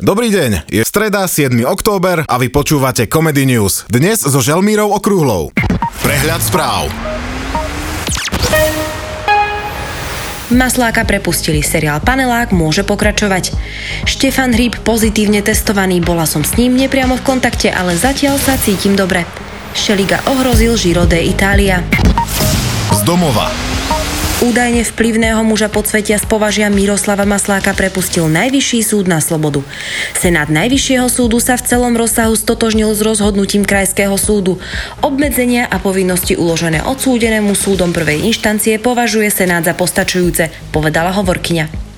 Dobrý deň, je streda 7. október a vy počúvate Comedy News. Dnes so Želmírou Okrúhlou. Prehľad správ. Masláka prepustili, seriál Panelák môže pokračovať. Štefan Hríb pozitívne testovaný, bola som s ním nepriamo v kontakte, ale zatiaľ sa cítim dobre. Šeliga ohrozil Giro de Italia. Z domova. Údajne vplyvného muža podsvetia z považia Miroslava Masláka prepustil Najvyšší súd na slobodu. Senát Najvyššieho súdu sa v celom rozsahu stotožnil s rozhodnutím Krajského súdu. Obmedzenia a povinnosti uložené odsúdenému súdom prvej inštancie považuje Senát za postačujúce, povedala hovorkyňa.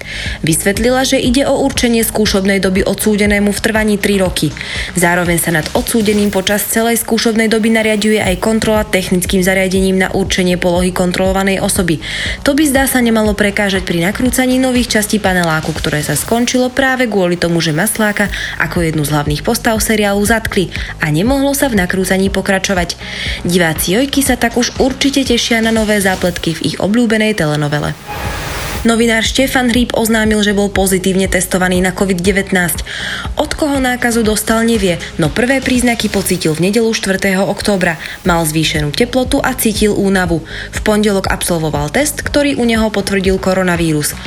Vysvetlila, že ide o určenie skúšobnej doby odsúdenému v trvaní 3 roky. Zároveň sa nad odsúdeným počas celej skúšobnej doby nariaduje aj kontrola technickým zariadením na určenie polohy kontrolovanej osoby. To by zdá sa nemalo prekážať pri nakrúcaní nových častí paneláku, ktoré sa skončilo práve kvôli tomu, že Masláka ako jednu z hlavných postav seriálu zatkli a nemohlo sa v nakrúcaní pokračovať. Diváci Jojky sa tak už určite tešia na nové zápletky v ich obľúbenej telenovele. Novinár Štefan Hríb oznámil, že bol pozitívne testovaný na COVID-19. Od koho nákazu dostal nevie, no prvé príznaky pocítil v nedelu 4. októbra. Mal zvýšenú teplotu a cítil únavu. V pondelok absolvoval test, ktorý u neho potvrdil koronavírus.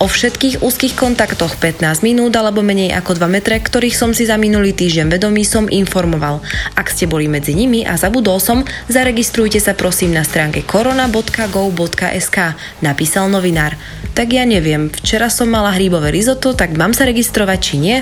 O všetkých úzkých kontaktoch 15 minút alebo menej ako 2 metre, ktorých som si za minulý týždeň vedomý, som informoval. Ak ste boli medzi nimi a zabudol som, zaregistrujte sa prosím na stránke korona.go.sk, napísal novinár. Tak ja neviem, včera som mala hríbové risotto, tak mám sa registrovať či nie?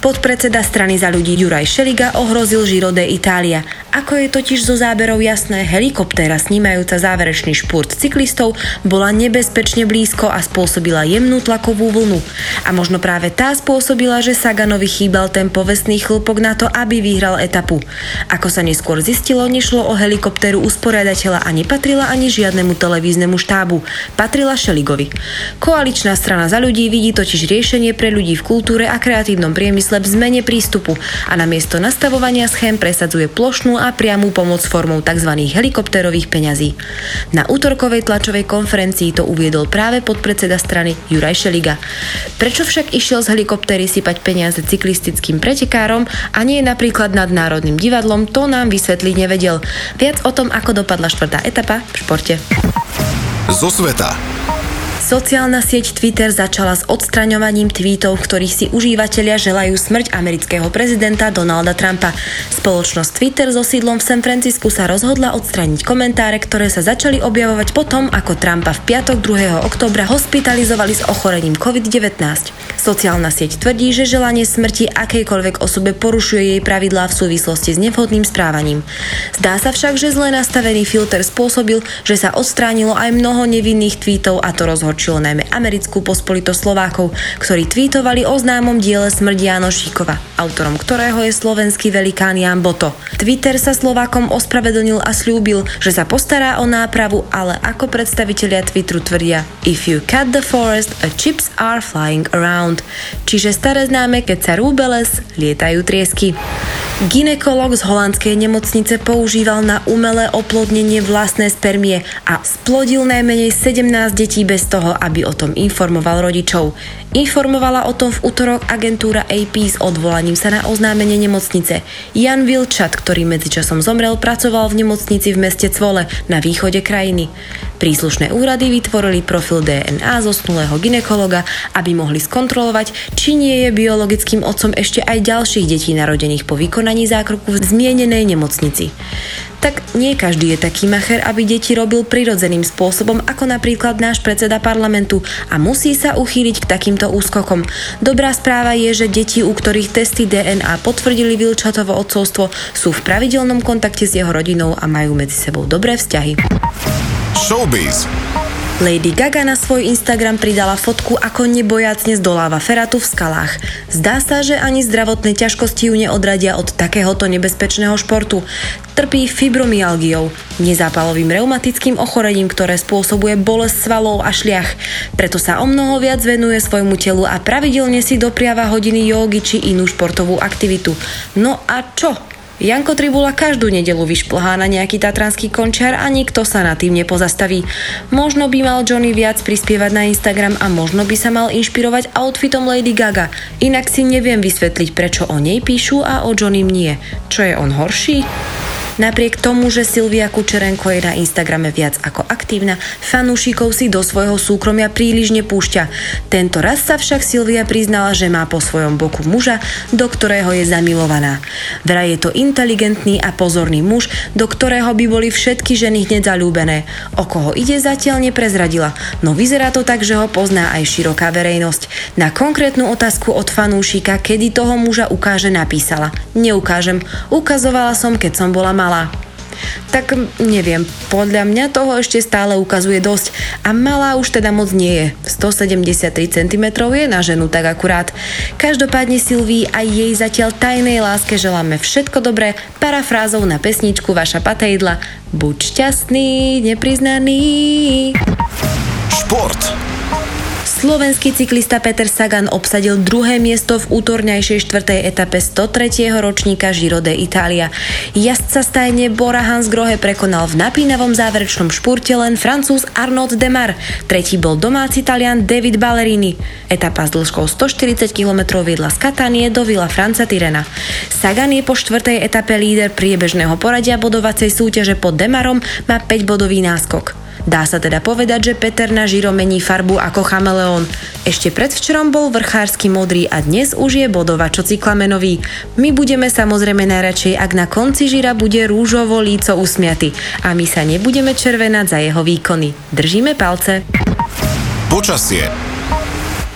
Podpredseda strany za ľudí Juraj Šeliga ohrozil Giro de Italia. Ako je totiž zo záberov jasné, helikoptéra snímajúca záverečný špurt cyklistov bola nebezpečne blízko a spôsobila jemnú tlakovú vlnu. A možno práve tá spôsobila, že Saganovi chýbal ten povestný chlpok na to, aby vyhral etapu. Ako sa neskôr zistilo, nešlo o helikoptéru usporiadateľa a nepatrila ani žiadnemu televíznemu štábu. Patrila Šeligovi. Koaličná strana za ľudí vidí totiž riešenie pre ľudí v kultúre a kreatívnom priemysle priemysle v zmene prístupu a namiesto nastavovania schém presadzuje plošnú a priamú pomoc formou tzv. helikopterových peňazí. Na útorkovej tlačovej konferencii to uviedol práve podpredseda strany Juraj Šeliga. Prečo však išiel z helikoptery sypať peniaze cyklistickým pretekárom a nie napríklad nad Národným divadlom, to nám vysvetliť nevedel. Viac o tom, ako dopadla štvrtá etapa v športe. Zo sveta. Sociálna sieť Twitter začala s odstraňovaním tweetov, v ktorých si užívateľia želajú smrť amerického prezidenta Donalda Trumpa. Spoločnosť Twitter so sídlom v San Francisku sa rozhodla odstrániť komentáre, ktoré sa začali objavovať potom, ako Trumpa v piatok 2. oktobra hospitalizovali s ochorením COVID-19. Sociálna sieť tvrdí, že želanie smrti akejkoľvek osobe porušuje jej pravidlá v súvislosti s nevhodným správaním. Zdá sa však, že zle nastavený filter spôsobil, že sa odstránilo aj mnoho nevinných tweetov a to rozhodne rozhorčilo najmä americkú pospolitosť Slovákov, ktorí tweetovali o známom diele Smrť Janošíkova, autorom ktorého je slovenský velikán Jan Boto. Twitter sa Slovákom ospravedlnil a slúbil, že sa postará o nápravu, ale ako predstavitelia Twitteru tvrdia If you cut the forest, a chips are flying around. Čiže staré známe, keď sa rúbe les, lietajú triesky. Ginekolog z holandskej nemocnice používal na umelé oplodnenie vlastné spermie a splodil najmenej 17 detí bez toho, aby o tom informoval rodičov. Informovala o tom v útorok agentúra AP s odvolaním sa na oznámenie nemocnice. Jan Vilčat, ktorý medzičasom zomrel, pracoval v nemocnici v meste Cvole na východe krajiny. Príslušné úrady vytvorili profil DNA zosnulého ginekologa, aby mohli skontrolovať, či nie je biologickým otcom ešte aj ďalších detí narodených po vykonaní zákroku v zmienenej nemocnici tak nie každý je taký macher, aby deti robil prirodzeným spôsobom, ako napríklad náš predseda parlamentu a musí sa uchýliť k takýmto úskokom. Dobrá správa je, že deti, u ktorých testy DNA potvrdili Vilčatovo odcovstvo, sú v pravidelnom kontakte s jeho rodinou a majú medzi sebou dobré vzťahy. Showbiz. Lady Gaga na svoj Instagram pridala fotku, ako nebojacne zdoláva feratu v skalách. Zdá sa, že ani zdravotné ťažkosti ju neodradia od takéhoto nebezpečného športu. Trpí fibromyalgiou, nezápalovým reumatickým ochorením, ktoré spôsobuje bolesť svalov a šliach. Preto sa o mnoho viac venuje svojmu telu a pravidelne si dopriava hodiny jógy či inú športovú aktivitu. No a čo? Janko Tribula každú nedelu vyšplhá na nejaký tatranský končar a nikto sa na tým nepozastaví. Možno by mal Johnny viac prispievať na Instagram a možno by sa mal inšpirovať outfitom Lady Gaga. Inak si neviem vysvetliť, prečo o nej píšu a o Johnnym nie. Čo je on horší? Napriek tomu, že Silvia Kučerenko je na Instagrame viac ako aktívna, fanúšikov si do svojho súkromia príliš nepúšťa. Tento raz sa však Silvia priznala, že má po svojom boku muža, do ktorého je zamilovaná. Vraj je to inteligentný a pozorný muž, do ktorého by boli všetky ženy hneď zalúbené. O koho ide zatiaľ neprezradila, no vyzerá to tak, že ho pozná aj široká verejnosť. Na konkrétnu otázku od fanúšika, kedy toho muža ukáže, napísala. Neukážem, ukazovala som, keď som bola malá malá. Tak neviem, podľa mňa toho ešte stále ukazuje dosť a malá už teda moc nie je. 173 cm je na ženu tak akurát. Každopádne Silvii aj jej zatiaľ tajnej láske želáme všetko dobré, parafrázou na pesničku Vaša patejdla. Buď šťastný, nepriznaný. Šport. Slovenský cyklista Peter Sagan obsadil druhé miesto v útorňajšej štvrtej etape 103. ročníka Giro de Italia. Jazdca stajne Bora Hansgrohe prekonal v napínavom záverečnom špurte len francúz Arnaud Demar. Tretí bol domáci Talian David Ballerini. Etapa s dĺžkou 140 km viedla z Katanie do Vila Franca Tirena. Sagan je po štvrtej etape líder priebežného poradia bodovacej súťaže pod Demarom, má 5 bodový náskok. Dá sa teda povedať, že Peter na žiro mení farbu ako chameleón. Ešte predvčerom bol vrchársky modrý a dnes už je bodovačo cyklamenový. My budeme samozrejme najradšej, ak na konci žira bude rúžovo líco usmiaty a my sa nebudeme červenať za jeho výkony. Držíme palce. Počasie.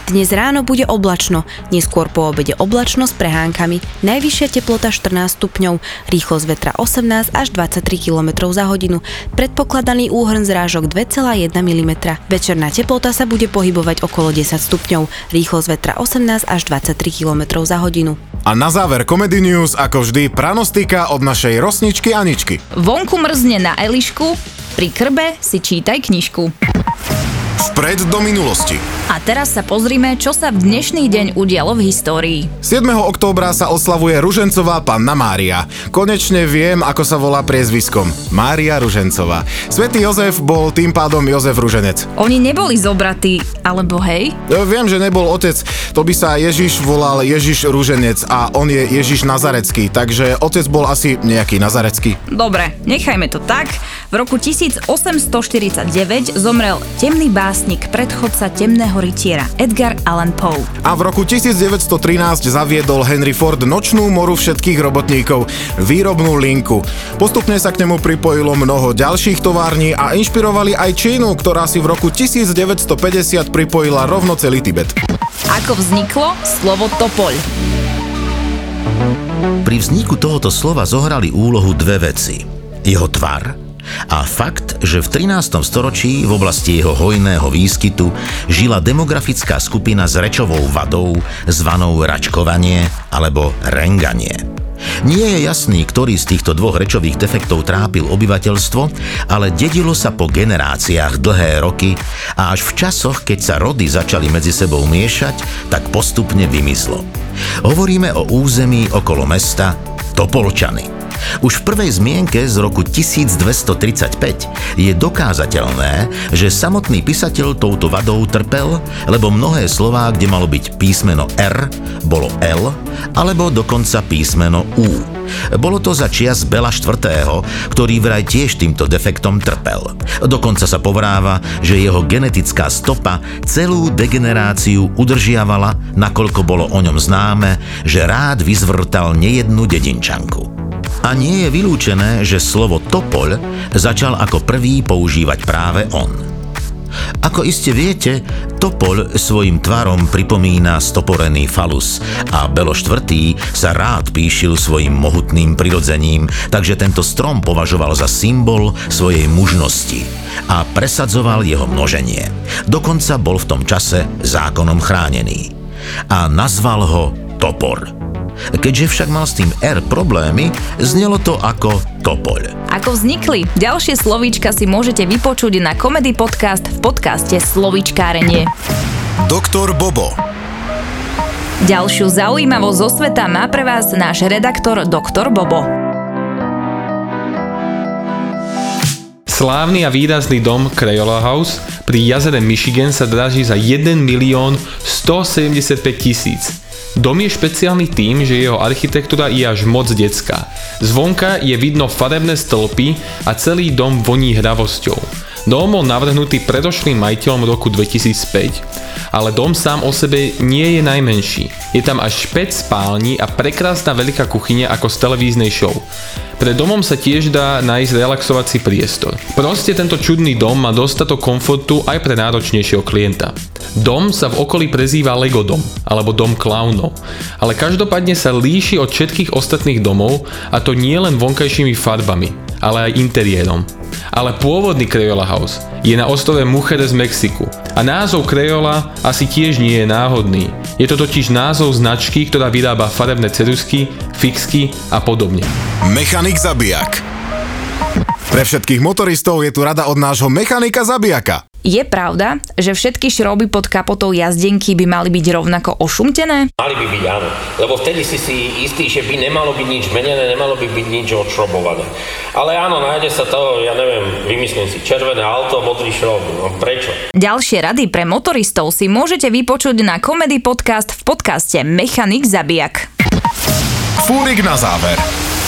Dnes ráno bude oblačno, neskôr po obede oblačno s prehánkami. Najvyššia teplota 14 stupňov, rýchlosť vetra 18 až 23 km za hodinu, predpokladaný úhrn zrážok 2,1 mm. Večerná teplota sa bude pohybovať okolo 10 stupňov, rýchlosť vetra 18 až 23 km za hodinu. A na záver Comedy News, ako vždy, pranostika od našej rosničky Aničky. Vonku mrzne na Elišku, pri krbe si čítaj knižku. Vpred do minulosti. A teraz sa pozrime, čo sa v dnešný deň udialo v histórii. 7. októbra sa oslavuje Ružencová panna Mária. Konečne viem, ako sa volá priezviskom. Mária Ružencová. Svetý Jozef bol tým pádom Jozef Ruženec. Oni neboli zobratí, alebo hej? Ja viem, že nebol otec, to by sa Ježiš volal Ježiš Ruženec a on je Ježiš Nazarecký, takže otec bol asi nejaký Nazarecký. Dobre, nechajme to tak. V roku 1849 zomrel temný básnik, predchodca temného rytiera Edgar Allan Poe. A v roku 1913 zaviedol Henry Ford nočnú moru všetkých robotníkov, výrobnú linku. Postupne sa k nemu pripojilo mnoho ďalších tovární a inšpirovali aj Čínu, ktorá si v roku 1950 pripojila rovno celý Tibet. Ako vzniklo slovo topoľ? Pri vzniku tohoto slova zohrali úlohu dve veci. Jeho tvar a fakt, že v 13. storočí v oblasti jeho hojného výskytu žila demografická skupina s rečovou vadou zvanou račkovanie alebo renganie. Nie je jasný, ktorý z týchto dvoch rečových defektov trápil obyvateľstvo, ale dedilo sa po generáciách dlhé roky a až v časoch, keď sa rody začali medzi sebou miešať, tak postupne vymizlo. Hovoríme o území okolo mesta Topolčany. Už v prvej zmienke z roku 1235 je dokázateľné, že samotný písateľ touto vadou trpel, lebo mnohé slová, kde malo byť písmeno R, bolo L, alebo dokonca písmeno U. Bolo to za čias Bela IV., ktorý vraj tiež týmto defektom trpel. Dokonca sa povráva, že jeho genetická stopa celú degeneráciu udržiavala, nakoľko bolo o ňom známe, že rád vyzvrtal nejednu dedinčanku. A nie je vylúčené, že slovo topoľ začal ako prvý používať práve on. Ako iste viete, topoľ svojim tvarom pripomína stoporený falus a Belo IV. sa rád píšil svojim mohutným prirodzením, takže tento strom považoval za symbol svojej mužnosti a presadzoval jeho množenie. Dokonca bol v tom čase zákonom chránený. A nazval ho Topor. Keďže však mal s tým R problémy, znelo to ako topoľ. Ako vznikli? Ďalšie slovíčka si môžete vypočuť na Komedy Podcast v podcaste Slovíčkárenie. Doktor Bobo Ďalšiu zaujímavosť zo sveta má pre vás náš redaktor Doktor Bobo. Slávny a výrazný dom Crayola House pri jazere Michigan sa draží za 1 milión 175 tisíc. Dom je špeciálny tým, že jeho architektúra je až moc detská. Zvonka je vidno farebné stĺpy a celý dom voní hravosťou. Dom bol navrhnutý predošlým majiteľom roku 2005, ale dom sám o sebe nie je najmenší. Je tam až 5 spální a prekrásna veľká kuchyňa ako z televíznej show. Pred domom sa tiež dá nájsť relaxovací priestor. Proste tento čudný dom má dostatok komfortu aj pre náročnejšieho klienta. Dom sa v okolí prezýva Lego dom alebo dom klaunov, ale každopádne sa líši od všetkých ostatných domov a to nie len vonkajšími farbami, ale aj interiérom. Ale pôvodný Crayola House je na ostrove Mujeres v Mexiku a názov Crayola asi tiež nie je náhodný. Je to totiž názov značky, ktorá vyrába farebné cerusky, fixky a podobne. Mechanik zabijak. Pre všetkých motoristov je tu rada od nášho mechanika zabijaka. Je pravda, že všetky šroby pod kapotou jazdenky by mali byť rovnako ošumtené? Mali by byť áno, lebo vtedy si si istý, že by nemalo byť nič menené, nemalo by byť nič odšrobované. Ale áno, nájde sa to, ja neviem, vymyslím si, červené auto, modrý šrob, no prečo? Ďalšie rady pre motoristov si môžete vypočuť na Comedy Podcast v podcaste Mechanik zabijak. Fúrik na záver.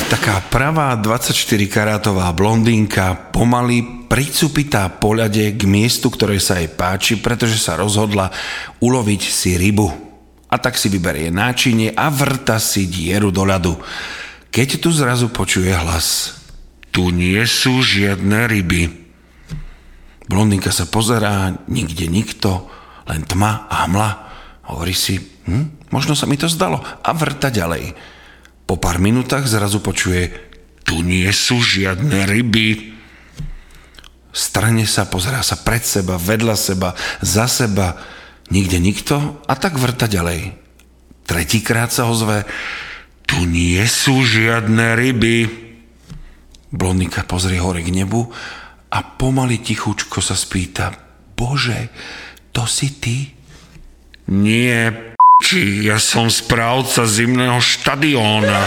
Taká pravá 24 karátová blondínka pomaly pricupitá po ľade k miestu, ktoré sa jej páči, pretože sa rozhodla uloviť si rybu. A tak si vyberie náčinie a vrta si dieru do ľadu. Keď tu zrazu počuje hlas. Tu nie sú žiadne ryby. Blondinka sa pozerá, nikde nikto, len tma a hmla. Hovorí si, hm, možno sa mi to zdalo a vrta ďalej. Po pár minútach zrazu počuje, tu nie sú žiadne ryby. Strane sa, pozerá sa pred seba, vedľa seba, za seba, nikde nikto a tak vrta ďalej. Tretíkrát sa ozve, tu nie sú žiadne ryby. Blondinka pozrie hore k nebu a pomaly tichučko sa spýta, Bože, to si ty? Nie, či ja som správca zimného štadióna.